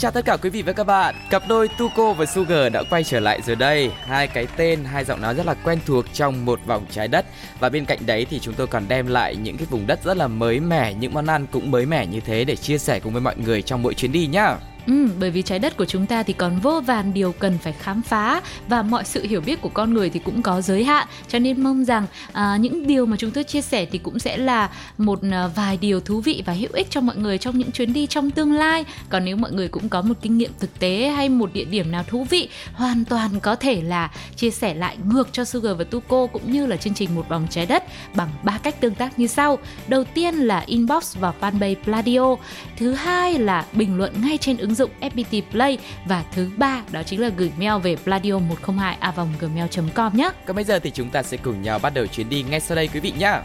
chào tất cả quý vị và các bạn. Cặp đôi Tuko và Sugar đã quay trở lại rồi đây. Hai cái tên, hai giọng nói rất là quen thuộc trong một vòng trái đất. Và bên cạnh đấy thì chúng tôi còn đem lại những cái vùng đất rất là mới mẻ Những món ăn cũng mới mẻ như thế để chia sẻ cùng với mọi người trong mỗi chuyến đi nhá. Ừ, bởi vì trái đất của chúng ta thì còn vô vàn điều cần phải khám phá và mọi sự hiểu biết của con người thì cũng có giới hạn. Cho nên mong rằng à, những điều mà chúng tôi chia sẻ thì cũng sẽ là một à, vài điều thú vị và hữu ích cho mọi người trong những chuyến đi trong tương lai. Còn nếu mọi người cũng có một kinh nghiệm thực tế hay một địa điểm nào thú vị hoàn toàn có thể là chia sẻ lại ngược cho Sugar và Tuko cũng như là chương trình một vòng trái đất bằng ba cách tương tác như sau. Đầu tiên là inbox vào fanpage Pladio. Thứ hai là bình luận ngay trên ứng dụng FPT Play và thứ ba đó chính là gửi mail về pladio 102 gmail com nhé. Còn bây giờ thì chúng ta sẽ cùng nhau bắt đầu chuyến đi ngay sau đây quý vị nhé.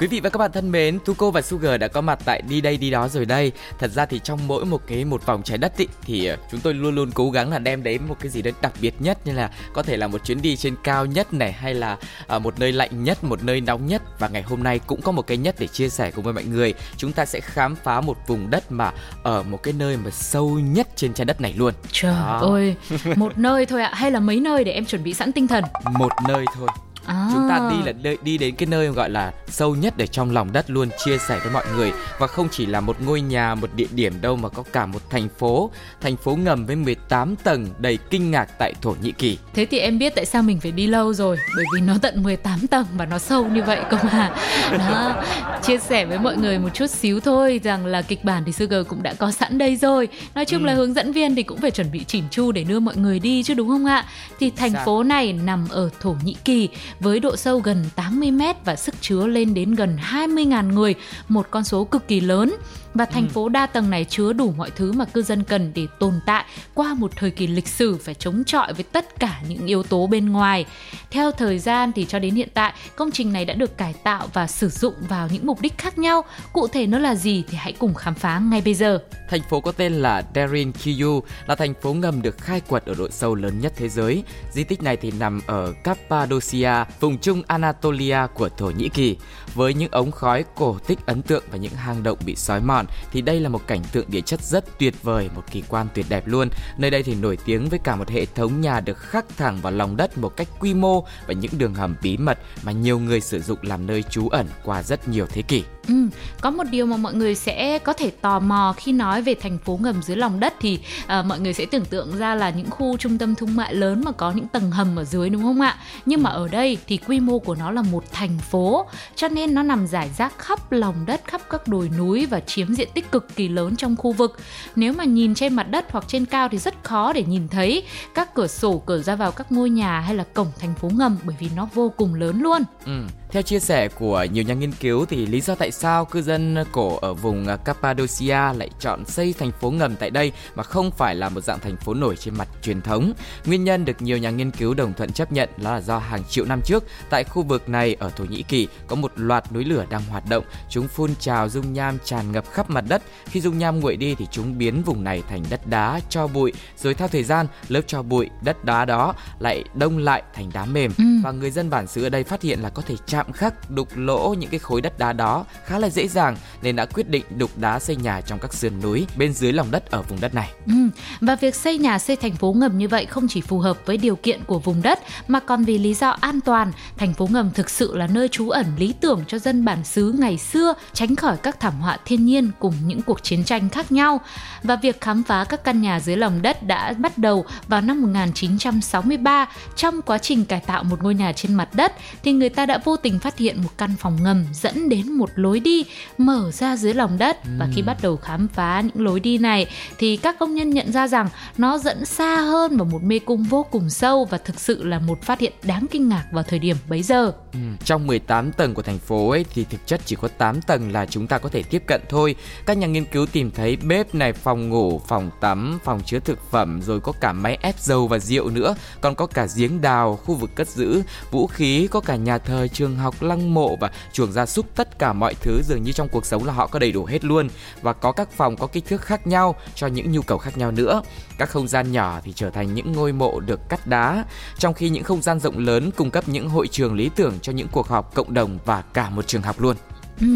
Quý vị và các bạn thân mến, Tuko và Sugar đã có mặt tại đi đây đi đó rồi đây. Thật ra thì trong mỗi một cái một vòng trái đất ý, thì ờ, chúng tôi luôn luôn cố gắng là đem đến một cái gì đấy đặc biệt nhất như là có thể là một chuyến đi trên cao nhất này hay là uh, một nơi lạnh nhất, một nơi nóng nhất và ngày hôm nay cũng có một cái nhất để chia sẻ cùng với mọi người. Chúng ta sẽ khám phá một vùng đất mà ở một cái nơi mà sâu nhất trên trái đất này luôn. Trời Đó. ơi, một nơi thôi ạ, hay là mấy nơi để em chuẩn bị sẵn tinh thần? Một nơi thôi. À. chúng ta đi là đi, đi đến cái nơi gọi là sâu nhất ở trong lòng đất luôn chia sẻ với mọi người. Và không chỉ là một ngôi nhà một địa điểm đâu mà có cả một thành phố. Thành phố ngầm với 18 tầng đầy kinh ngạc tại Thổ Nhĩ Kỳ. Thế thì em biết tại sao mình phải đi lâu rồi? Bởi vì nó tận 18 tầng và nó sâu như vậy cơ mà. Đó, chia sẻ với mọi người một chút xíu thôi Rằng là kịch bản thì Sugar cũng đã có sẵn đây rồi. Nói chung Ừ. là hướng dẫn viên thì cũng phải chuẩn bị chỉn chu để đưa mọi người đi chứ đúng không ạ? Thì thành Xác. phố này nằm ở Thổ Nhĩ Kỳ Với độ sâu gần 80 mét và sức chứa lên đến gần 20.000 người Một con số cực kỳ lớn và thành Ừ. phố đa tầng này chứa đủ mọi thứ mà cư dân cần để tồn tại qua một thời kỳ lịch sử phải chống chọi với tất cả những yếu tố bên ngoài. Theo thời gian thì cho đến hiện tại, công trình này đã được cải tạo và sử dụng vào những mục đích khác nhau. Cụ thể nó là gì thì hãy cùng khám phá ngay bây giờ. Thành phố có tên là Derin Kiyu là thành phố ngầm được khai quật ở độ sâu lớn nhất thế giới. Di tích này thì nằm ở Cappadocia, vùng trung Anatolia của Thổ Nhĩ Kỳ. Với những ống khói cổ tích ấn tượng và những hang động bị xói mòn thì đây là một cảnh tượng địa chất rất tuyệt vời, một kỳ quan tuyệt đẹp luôn. Nơi đây thì nổi tiếng với cả một hệ thống nhà được khắc thẳng vào lòng đất một cách quy mô và những đường hầm bí mật mà nhiều người sử dụng làm nơi trú ẩn qua rất nhiều thế kỷ. Ừ, có một điều mà mọi người sẽ có thể tò mò khi nói về thành phố ngầm dưới lòng đất thì à, mọi người sẽ tưởng tượng ra là những khu trung tâm thương mại lớn mà có những tầng hầm ở dưới đúng không ạ? Nhưng mà ở đây thì quy mô của nó là một thành phố cho nên nó nằm rải rác khắp lòng đất, khắp các đồi núi và chiếm diện tích cực kỳ lớn trong khu vực. Nếu mà nhìn trên mặt đất hoặc trên cao thì rất khó để nhìn thấy các cửa sổ cửa ra vào các ngôi nhà hay là cổng thành phố ngầm bởi vì nó vô cùng lớn luôn. Ừ. Theo chia sẻ của nhiều nhà nghiên cứu thì lý do tại sao cư dân cổ ở vùng Cappadocia lại chọn xây thành phố ngầm tại đây mà không phải là một dạng thành phố nổi trên mặt truyền thống. Nguyên nhân được nhiều nhà nghiên cứu đồng thuận chấp nhận đó là do hàng triệu năm trước tại khu vực này ở Thổ Nhĩ Kỳ có một loạt núi lửa đang hoạt động. Chúng phun trào dung nham tràn ngập khắp mặt đất. Khi dung nham nguội đi thì chúng biến vùng này thành đất đá, cho bụi. Rồi theo thời gian, lớp cho bụi, đất đá đó lại đông lại thành đá mềm. Ừ. Và người dân bản xứ ở đây phát hiện là có thể chạm khắc đục lỗ những cái khối đất đá đó khá là dễ dàng nên đã quyết định đục đá xây nhà trong các sườn núi bên dưới lòng đất ở vùng đất này. Ừ, và việc xây nhà xây thành phố ngầm như vậy không chỉ phù hợp với điều kiện của vùng đất mà còn vì lý do an toàn. Thành phố ngầm thực sự là nơi trú ẩn lý tưởng cho dân bản xứ ngày xưa tránh khỏi các thảm họa thiên nhiên cùng những cuộc chiến tranh khác nhau. Và việc khám phá các căn nhà dưới lòng đất đã bắt đầu vào năm 1963 trong quá trình cải tạo một ngôi nhà trên mặt đất thì người ta đã vô tình tình phát hiện một căn phòng ngầm dẫn đến một lối đi mở ra dưới lòng đất và khi bắt đầu khám phá những lối đi này thì các công nhân nhận ra rằng nó dẫn xa hơn vào một mê cung vô cùng sâu và thực sự là một phát hiện đáng kinh ngạc vào thời điểm bấy giờ. Ừ. Trong 18 tầng của thành phố ấy thì thực chất chỉ có 8 tầng là chúng ta có thể tiếp cận thôi. Các nhà nghiên cứu tìm thấy bếp này, phòng ngủ, phòng tắm, phòng chứa thực phẩm rồi có cả máy ép dầu và rượu nữa, còn có cả giếng đào, khu vực cất giữ, vũ khí, có cả nhà thờ, trường học, lăng mộ và chuồng gia súc, tất cả mọi thứ dường như trong cuộc sống là họ có đầy đủ hết luôn và có các phòng có kích thước khác nhau cho những nhu cầu khác nhau nữa. Các không gian nhỏ thì trở thành những ngôi mộ được cắt đá, trong khi những không gian rộng lớn cung cấp những hội trường lý tưởng cho những cuộc họp cộng đồng và cả một trường học luôn. Ừ,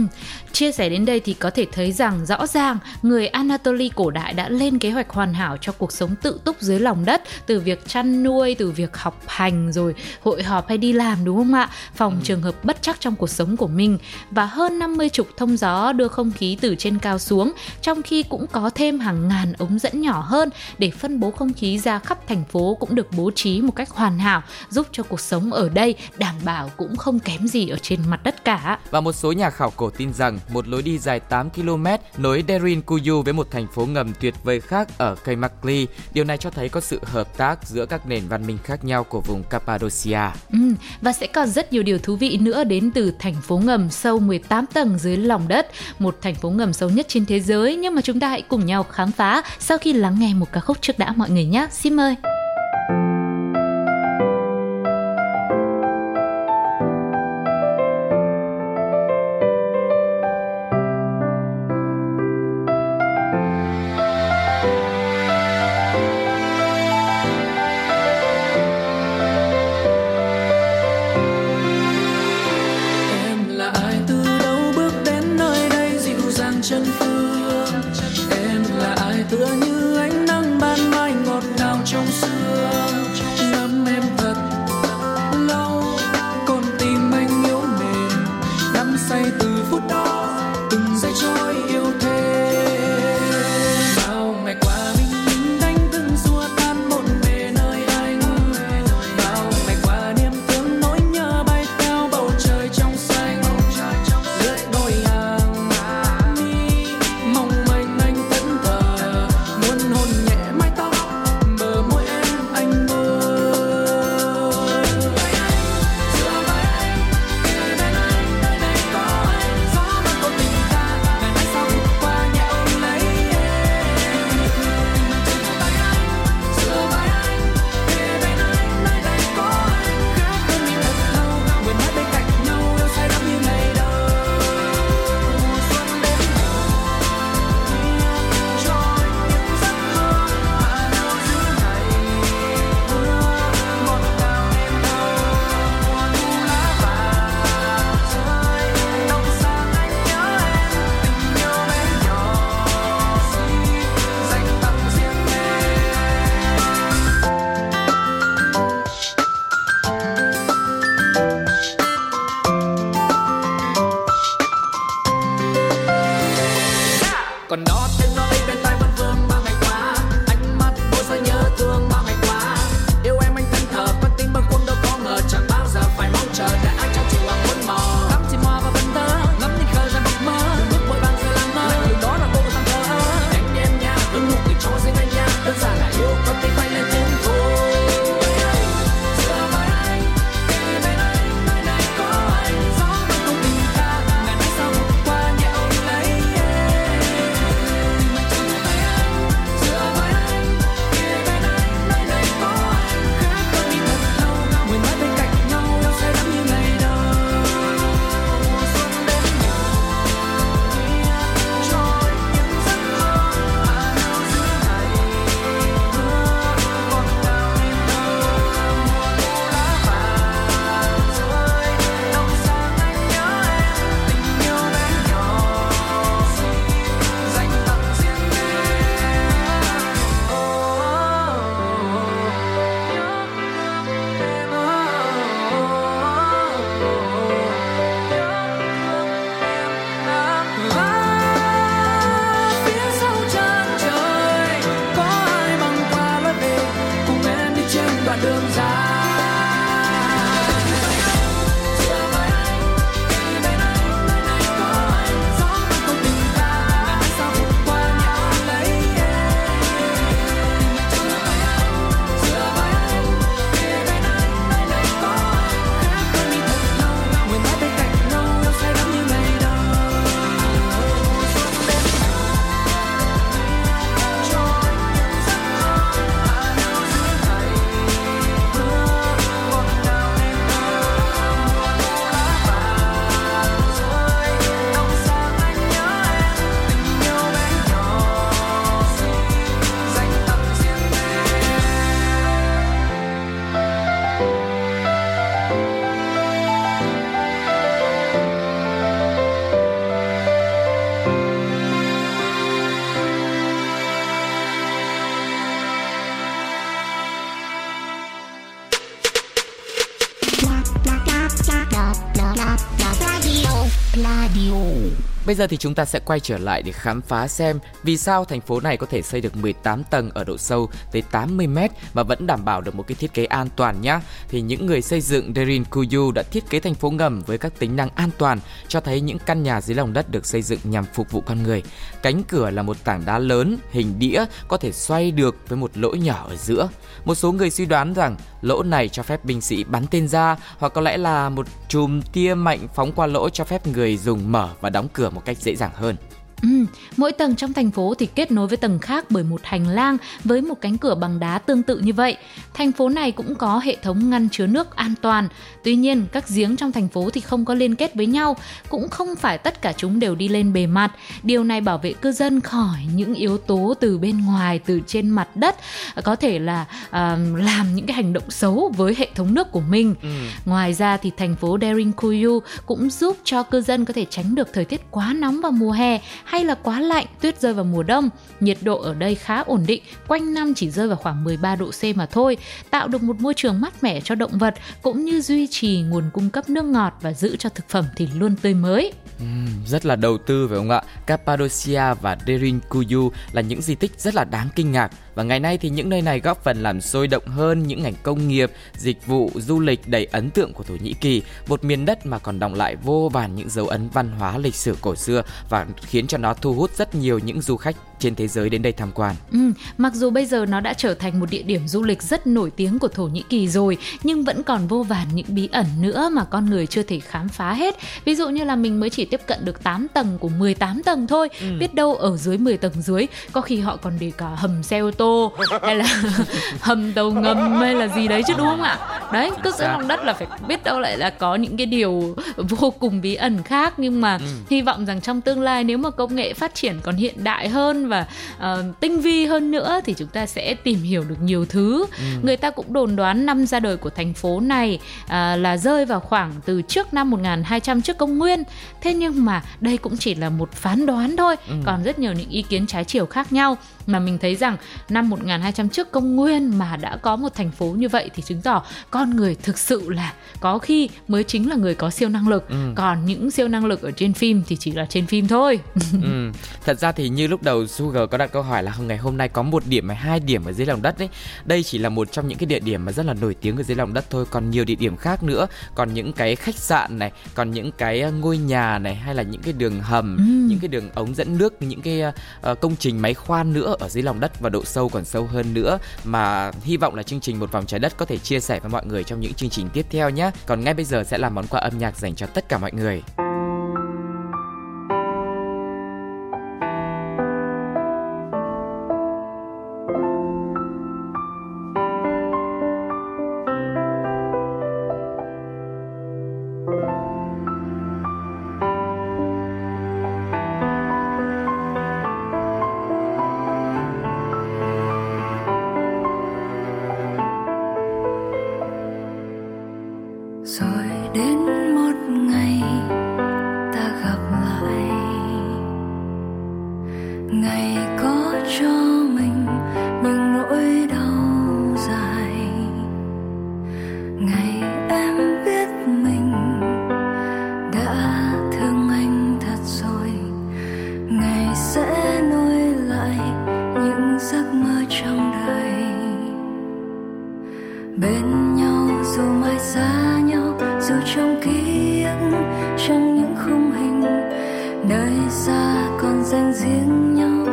chia sẻ đến đây thì có thể thấy rằng rõ ràng người Anatoly cổ đại đã lên kế hoạch hoàn hảo cho cuộc sống tự túc dưới lòng đất từ việc chăn nuôi, từ việc học hành rồi hội họp hay đi làm đúng không ạ? Phòng ừ. trường hợp bất chắc trong cuộc sống của mình và hơn 50 trục thông gió đưa không khí từ trên cao xuống trong khi cũng có thêm hàng ngàn ống dẫn nhỏ hơn để phân bố không khí ra khắp thành phố cũng được bố trí một cách hoàn hảo giúp cho cuộc sống ở đây đảm bảo cũng không kém gì ở trên mặt đất cả. Và một số nhà khảo khảo cổ tin rằng một lối đi dài 8 km nối Derin Kuyu với một thành phố ngầm tuyệt vời khác ở Kaimakli. Điều này cho thấy có sự hợp tác giữa các nền văn minh khác nhau của vùng Cappadocia. Ừ, và sẽ còn rất nhiều điều thú vị nữa đến từ thành phố ngầm sâu 18 tầng dưới lòng đất, một thành phố ngầm sâu nhất trên thế giới nhưng mà chúng ta hãy cùng nhau khám phá sau khi lắng nghe một ca khúc trước đã mọi người nhé. Xin mời. Giờ thì chúng ta sẽ quay trở lại để khám phá xem vì sao thành phố này có thể xây được 18 tầng ở độ sâu tới 80 mét mà vẫn đảm bảo được một cái thiết kế an toàn nhé. Thì những người xây dựng Derin Kuyu đã thiết kế thành phố ngầm với các tính năng an toàn, cho thấy những căn nhà dưới lòng đất được xây dựng nhằm phục vụ con người. Cánh cửa là một tảng đá lớn, hình đĩa có thể xoay được với một lỗ nhỏ ở giữa. Một số người suy đoán rằng lỗ này cho phép binh sĩ bắn tên ra, hoặc có lẽ là một chùm tia mạnh phóng qua lỗ cho phép người dùng mở và đóng cửa một cách dễ dàng hơn. Ừ, mỗi tầng trong thành phố thì kết nối với tầng khác bởi một hành lang với một cánh cửa bằng đá tương tự như vậy. Thành phố này cũng có hệ thống ngăn chứa nước an toàn. Tuy nhiên, các giếng trong thành phố thì không có liên kết với nhau, cũng không phải tất cả chúng đều đi lên bề mặt. Điều này bảo vệ cư dân khỏi những yếu tố từ bên ngoài, từ trên mặt đất có thể là uh, làm những cái hành động xấu với hệ thống nước của mình. Ừ. Ngoài ra thì thành phố Derinkuyu cũng giúp cho cư dân có thể tránh được thời tiết quá nóng vào mùa hè hay là quá lạnh, tuyết rơi vào mùa đông. Nhiệt độ ở đây khá ổn định, quanh năm chỉ rơi vào khoảng 13 độ C mà thôi, tạo được một môi trường mát mẻ cho động vật cũng như duy trì nguồn cung cấp nước ngọt và giữ cho thực phẩm thì luôn tươi mới. Uhm, rất là đầu tư phải không ạ? Cappadocia và Derinkuyu là những di tích rất là đáng kinh ngạc và ngày nay thì những nơi này góp phần làm sôi động hơn những ngành công nghiệp, dịch vụ, du lịch đầy ấn tượng của Thổ Nhĩ Kỳ, một miền đất mà còn đọng lại vô vàn những dấu ấn văn hóa lịch sử cổ xưa và khiến cho nó thu hút rất nhiều những du khách trên thế giới đến đây tham quan. Ừ, mặc dù bây giờ nó đã trở thành một địa điểm du lịch rất nổi tiếng của Thổ Nhĩ Kỳ rồi, nhưng vẫn còn vô vàn những bí ẩn nữa mà con người chưa thể khám phá hết. Ví dụ như là mình mới chỉ tiếp cận được 8 tầng của 18 tầng thôi, ừ. biết đâu ở dưới 10 tầng dưới có khi họ còn để cả hầm xe ô tô hay là hầm tàu ngầm hay là gì đấy chứ đúng không ạ? Đấy, cứ dưới lòng đất là phải biết đâu lại là có những cái điều vô cùng bí ẩn khác nhưng mà ừ. hy vọng rằng trong tương lai nếu mà công nghệ phát triển còn hiện đại hơn và uh, tinh vi hơn nữa thì chúng ta sẽ tìm hiểu được nhiều thứ ừ. người ta cũng đồn đoán năm ra đời của thành phố này uh, là rơi vào khoảng từ trước năm 1200 trước công nguyên thế nhưng mà đây cũng chỉ là một phán đoán thôi ừ. còn rất nhiều những ý kiến trái chiều khác nhau mà mình thấy rằng năm 1200 trước công nguyên mà đã có một thành phố như vậy thì chứng tỏ con người thực sự là có khi mới chính là người có siêu năng lực ừ. còn những siêu năng lực ở trên phim thì chỉ là trên phim thôi ừ. thật ra thì như lúc đầu Sugar có đặt câu hỏi là ngày hôm nay có một điểm hay hai điểm ở dưới lòng đất đấy đây chỉ là một trong những cái địa điểm mà rất là nổi tiếng ở dưới lòng đất thôi. Còn nhiều địa điểm khác nữa còn những cái khách sạn này còn những cái ờ, ngôi nhà này hay là những cái đường hầm ừ. những cái đường ống dẫn nước những cái uh, công trình máy khoan nữa ở dưới lòng đất và độ sâu còn sâu hơn nữa. Mà hy vọng là chương trình một vòng trái đất có thể chia sẻ với mọi người trong những chương trình tiếp theo nhé. Còn ngay bây giờ sẽ là món quà âm nhạc dành cho tất cả mọi người nơi xa còn dành riêng nhau.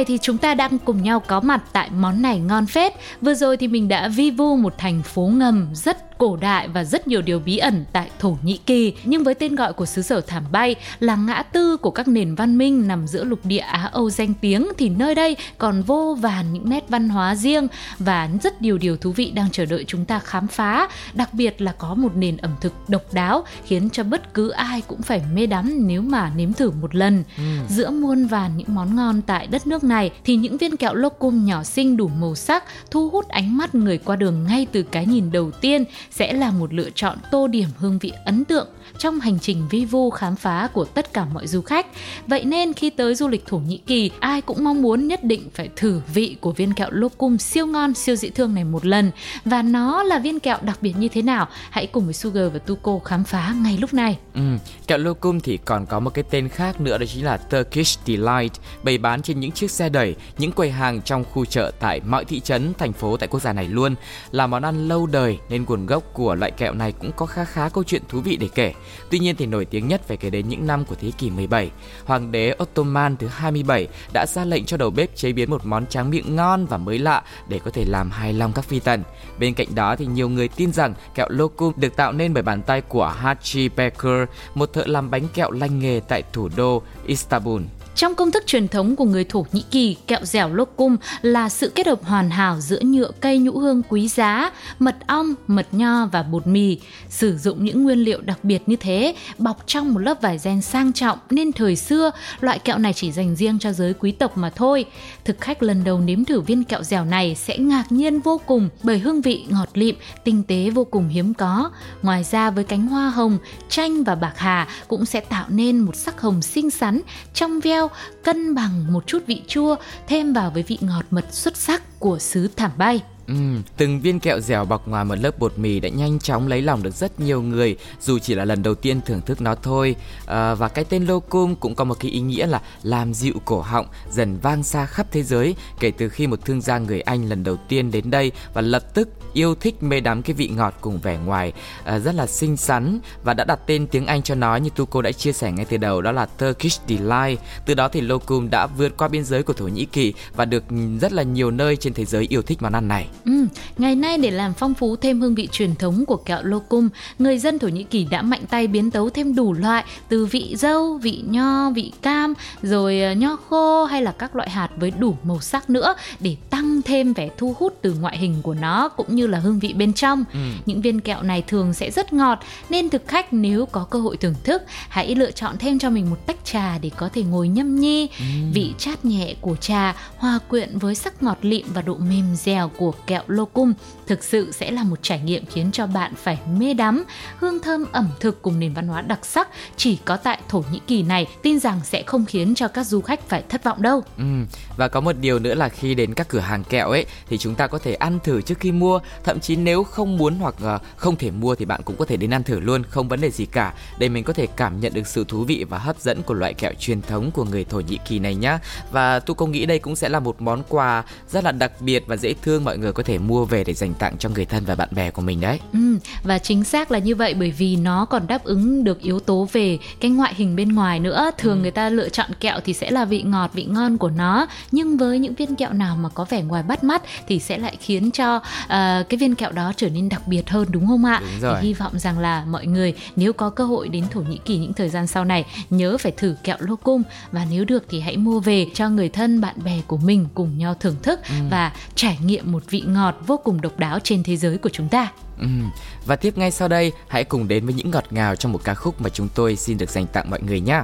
Này thì chúng ta đang cùng nhau có mặt tại món này ngon phết. Vừa rồi thì mình đã vi vu một thành phố ngầm rất cổ đại và rất nhiều điều bí ẩn tại Thổ Nhĩ Kỳ. Nhưng với tên gọi của xứ sở thảm bay là ngã tư của các nền văn minh nằm giữa lục địa Á Âu danh tiếng thì nơi đây còn vô vàn những nét văn hóa riêng và rất nhiều điều thú vị đang chờ đợi chúng ta khám phá. Đặc biệt là có một nền ẩm thực độc đáo khiến cho bất cứ ai cũng phải mê đắm nếu mà nếm thử một lần. Ừ. Giữa muôn vàn những món ngon tại đất nước này thì những viên kẹo locum nhỏ xinh đủ màu sắc thu hút ánh mắt người qua đường ngay từ cái nhìn đầu tiên sẽ là một lựa chọn tô điểm hương vị ấn tượng trong hành trình vi vu khám phá của tất cả mọi du khách. Vậy nên khi tới du lịch Thổ Nhĩ Kỳ, ai cũng mong muốn nhất định phải thử vị của viên kẹo locum siêu ngon, siêu dị thương này một lần. Và nó là viên kẹo đặc biệt như thế nào? Hãy cùng với Sugar và Tuko khám phá ngay lúc này. Ừ, kẹo locum thì còn có một cái tên khác nữa đó chính là Turkish Delight, bày bán trên những chiếc xe đẩy, những quầy hàng trong khu chợ tại mọi thị trấn, thành phố tại quốc gia này luôn. Là món ăn lâu đời nên nguồn gốc của loại kẹo này cũng có khá khá câu chuyện thú vị để kể. Tuy nhiên thì nổi tiếng nhất phải kể đến những năm của thế kỷ 17. Hoàng đế Ottoman thứ 27 đã ra lệnh cho đầu bếp chế biến một món tráng miệng ngon và mới lạ để có thể làm hài lòng các phi tần. Bên cạnh đó thì nhiều người tin rằng kẹo lokum được tạo nên bởi bàn tay của Hachi Becker, một thợ làm bánh kẹo lành nghề tại thủ đô Istanbul. Trong công thức truyền thống của người Thổ Nhĩ Kỳ, kẹo dẻo lokum là sự kết hợp hoàn hảo giữa nhựa cây nhũ hương quý giá, mật ong, mật nho và bột mì. Sử dụng những nguyên liệu đặc biệt như thế, bọc trong một lớp vải ren sang trọng nên thời xưa loại kẹo này chỉ dành riêng cho giới quý tộc mà thôi. Thực khách lần đầu nếm thử viên kẹo dẻo này sẽ ngạc nhiên vô cùng bởi hương vị ngọt lịm, tinh tế vô cùng hiếm có. Ngoài ra với cánh hoa hồng, chanh và bạc hà cũng sẽ tạo nên một sắc hồng xinh xắn, trong veo cân bằng một chút vị chua, thêm vào với vị ngọt mật xuất sắc của sứ thảm bay. Ừ, từng viên kẹo dẻo bọc ngoài một lớp bột mì đã nhanh chóng lấy lòng được rất nhiều người dù chỉ là lần đầu tiên thưởng thức nó thôi à, và cái tên locum cũng có một cái ý nghĩa là làm dịu cổ họng dần vang xa khắp thế giới kể từ khi một thương gia người Anh lần đầu tiên đến đây và lập tức yêu thích mê đắm cái vị ngọt cùng vẻ ngoài à, rất là xinh xắn và đã đặt tên tiếng Anh cho nó như Tuko đã chia sẻ ngay từ đầu đó là Turkish Delight. Từ đó thì locum đã vượt qua biên giới của Thổ Nhĩ Kỳ và được rất là nhiều nơi trên thế giới yêu thích món ăn này. Ừ, ngày nay để làm phong phú thêm hương vị truyền thống của kẹo locum, người dân Thổ Nhĩ Kỳ đã mạnh tay biến tấu thêm đủ loại từ vị dâu, vị nho, vị cam, rồi ờ, nho khô hay là các loại hạt với đủ màu sắc nữa để tăng thêm vẻ thu hút từ ngoại hình của nó cũng như là hương vị bên trong. Ừ. Những viên kẹo này thường sẽ rất ngọt nên thực khách nếu có cơ hội thưởng thức, hãy lựa chọn thêm cho mình một tách trà để có thể ngồi nhâm nhi. Ừ. Vị chát nhẹ của trà hòa quyện với sắc ngọt lịm và độ mềm dẻo của kẹo locum thực sự sẽ là một trải nghiệm khiến cho bạn phải mê đắm. Hương thơm ẩm thực cùng nền văn hóa đặc sắc chỉ có tại Thổ Nhĩ Kỳ này tin rằng sẽ không khiến cho các du khách phải thất vọng đâu. Ừ, và có một điều nữa là khi đến các cửa hàng kẹo ấy thì chúng ta có thể ăn thử trước khi mua, thậm chí nếu không muốn hoặc ờ, không thể mua thì bạn cũng có thể đến ăn thử luôn, không vấn đề gì cả. Để mình có thể cảm nhận được sự thú vị và hấp dẫn của loại kẹo truyền thống của người Thổ Nhĩ Kỳ này nhá. Và tôi cũng nghĩ đây cũng sẽ là một món quà rất là đặc biệt và dễ thương mọi người có thể mua về để dành tặng cho người thân và bạn bè của mình đấy. Ừ, và chính xác là như vậy bởi vì nó còn đáp ứng được yếu tố về cái ngoại hình bên ngoài nữa. Thường ừ. người ta lựa chọn kẹo thì sẽ là vị ngọt, vị ngon của nó, nhưng với những viên kẹo nào mà có vẻ ngoài bắt mắt thì sẽ lại khiến cho uh, cái viên kẹo đó trở nên đặc biệt hơn đúng không ạ? Đúng rồi. Thì hy vọng rằng là mọi người nếu có cơ hội đến Thổ Nhĩ Kỳ những thời gian sau này nhớ phải thử kẹo lô cung và nếu được thì hãy mua về cho người thân bạn bè của mình cùng nhau thưởng thức ừ. và trải nghiệm một vị ngọt vô cùng độc đáo trên thế giới của chúng ta. Ừ. Và tiếp ngay sau đây, hãy cùng đến với những ngọt ngào trong một ca khúc mà chúng tôi xin được dành tặng mọi người nhé.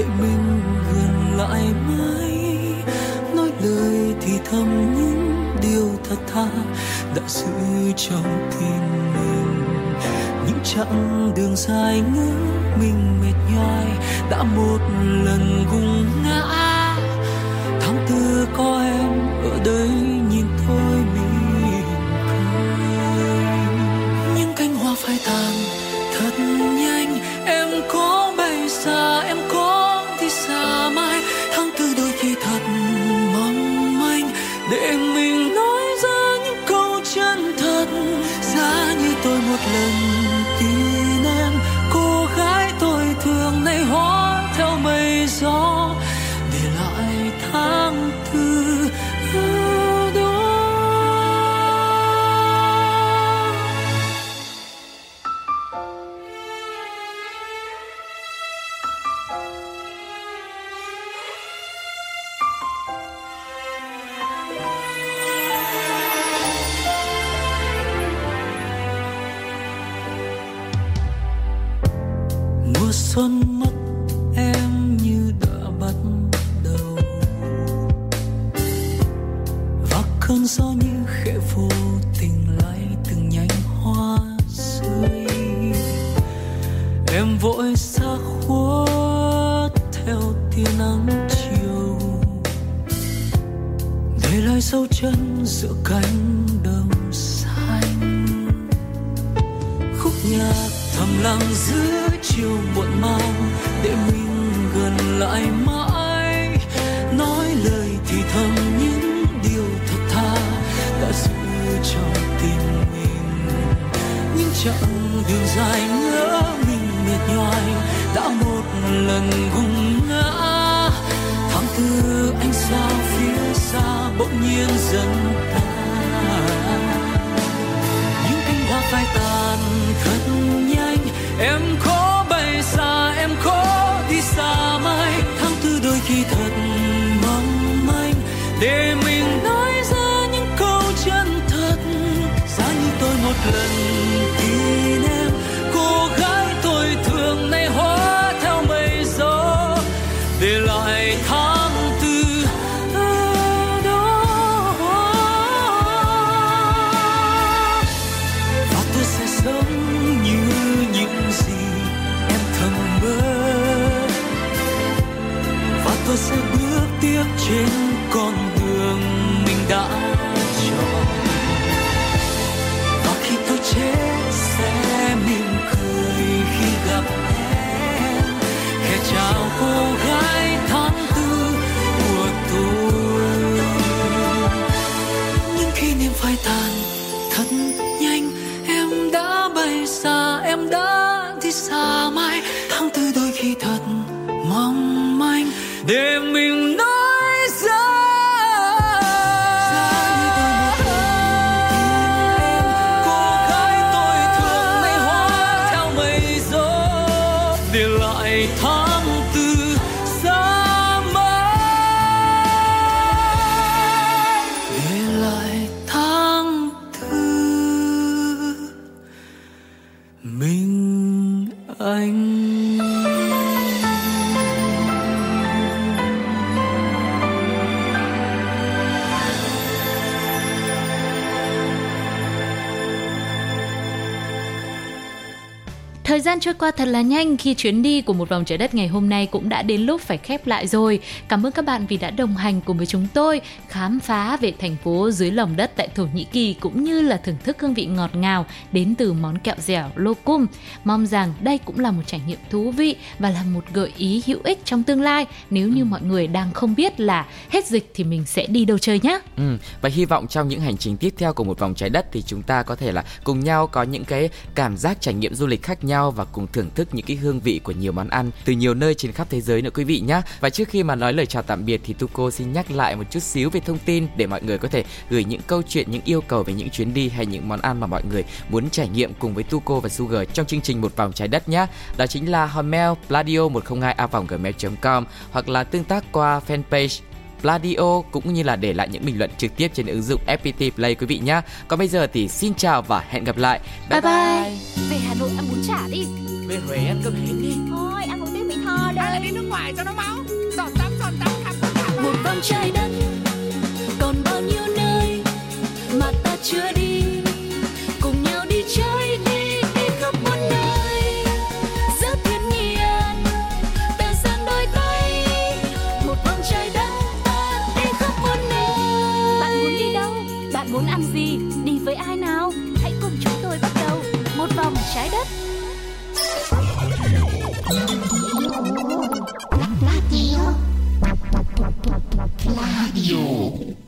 Để mình gần lại mãi. Nói lời thì thầm những điều thật tha đã giữ trong tim mình. Những chặng đường dài ngỡ mình mệt nhoài đã một lần gục ngã. Tháng tư có em ở đây nhìn thôi mỉm cười. Những cánh hoa phai tàn thật nhanh, em có bay xa, em mùa xuân chặng đường dài ngỡ mình mệt nhoài, đã một lần gục ngã. Tháng tư anh sao phía xa bỗng nhiên dần tan. Những cánh hoa phai tàn thật nhanh, em có bay xa, em có đi xa mai tháng tư đôi khi thật mong manh, để mình nói ra những câu chân thật. Giá như tôi một lần Thời gian trôi qua thật là nhanh khi chuyến đi của một vòng trái đất ngày hôm nay cũng đã đến lúc phải khép lại rồi. Cảm ơn các bạn vì đã đồng hành cùng với chúng tôi khám phá về thành phố dưới lòng đất tại Thổ Nhĩ Kỳ cũng như là thưởng thức hương vị ngọt ngào đến từ món kẹo dẻo locum. Mong rằng đây cũng là một trải nghiệm thú vị và là một gợi ý hữu ích trong tương lai nếu như mọi người đang không biết là hết dịch thì mình sẽ đi đâu chơi nhé. Ừ, và hy vọng trong những hành trình tiếp theo của một vòng trái đất thì chúng ta có thể là cùng nhau có những cái cảm giác trải nghiệm du lịch khác nhau và cùng thưởng thức những cái hương vị của nhiều món ăn từ nhiều nơi trên khắp thế giới nữa quý vị nhé. Và trước khi mà nói lời chào tạm biệt thì Tuko xin nhắc lại một chút xíu về thông tin để mọi người có thể gửi những câu chuyện, những yêu cầu về những chuyến đi hay những món ăn mà mọi người muốn trải nghiệm cùng với Tuko và Sugar trong chương trình một vòng trái đất nhé. Đó chính là hotmail pladio 102 a gmail.com hoặc là tương tác qua fanpage Pladio cũng như là để lại những bình luận trực tiếp trên ứng dụng FPT Play quý vị nhé. Còn bây giờ thì xin chào và hẹn gặp lại. Bye bye. bye. Về Hà Nội ăn bún chả đi. Về Huế ăn cơm hến đi. Thôi ăn một tiếng Mỹ Tho đây. Hay là đi nước ngoài cho nó máu. Giọt tắm giọt tắm khắp khắp. Một vòng trái đất còn bao nhiêu nơi mà ta chưa đi Radio.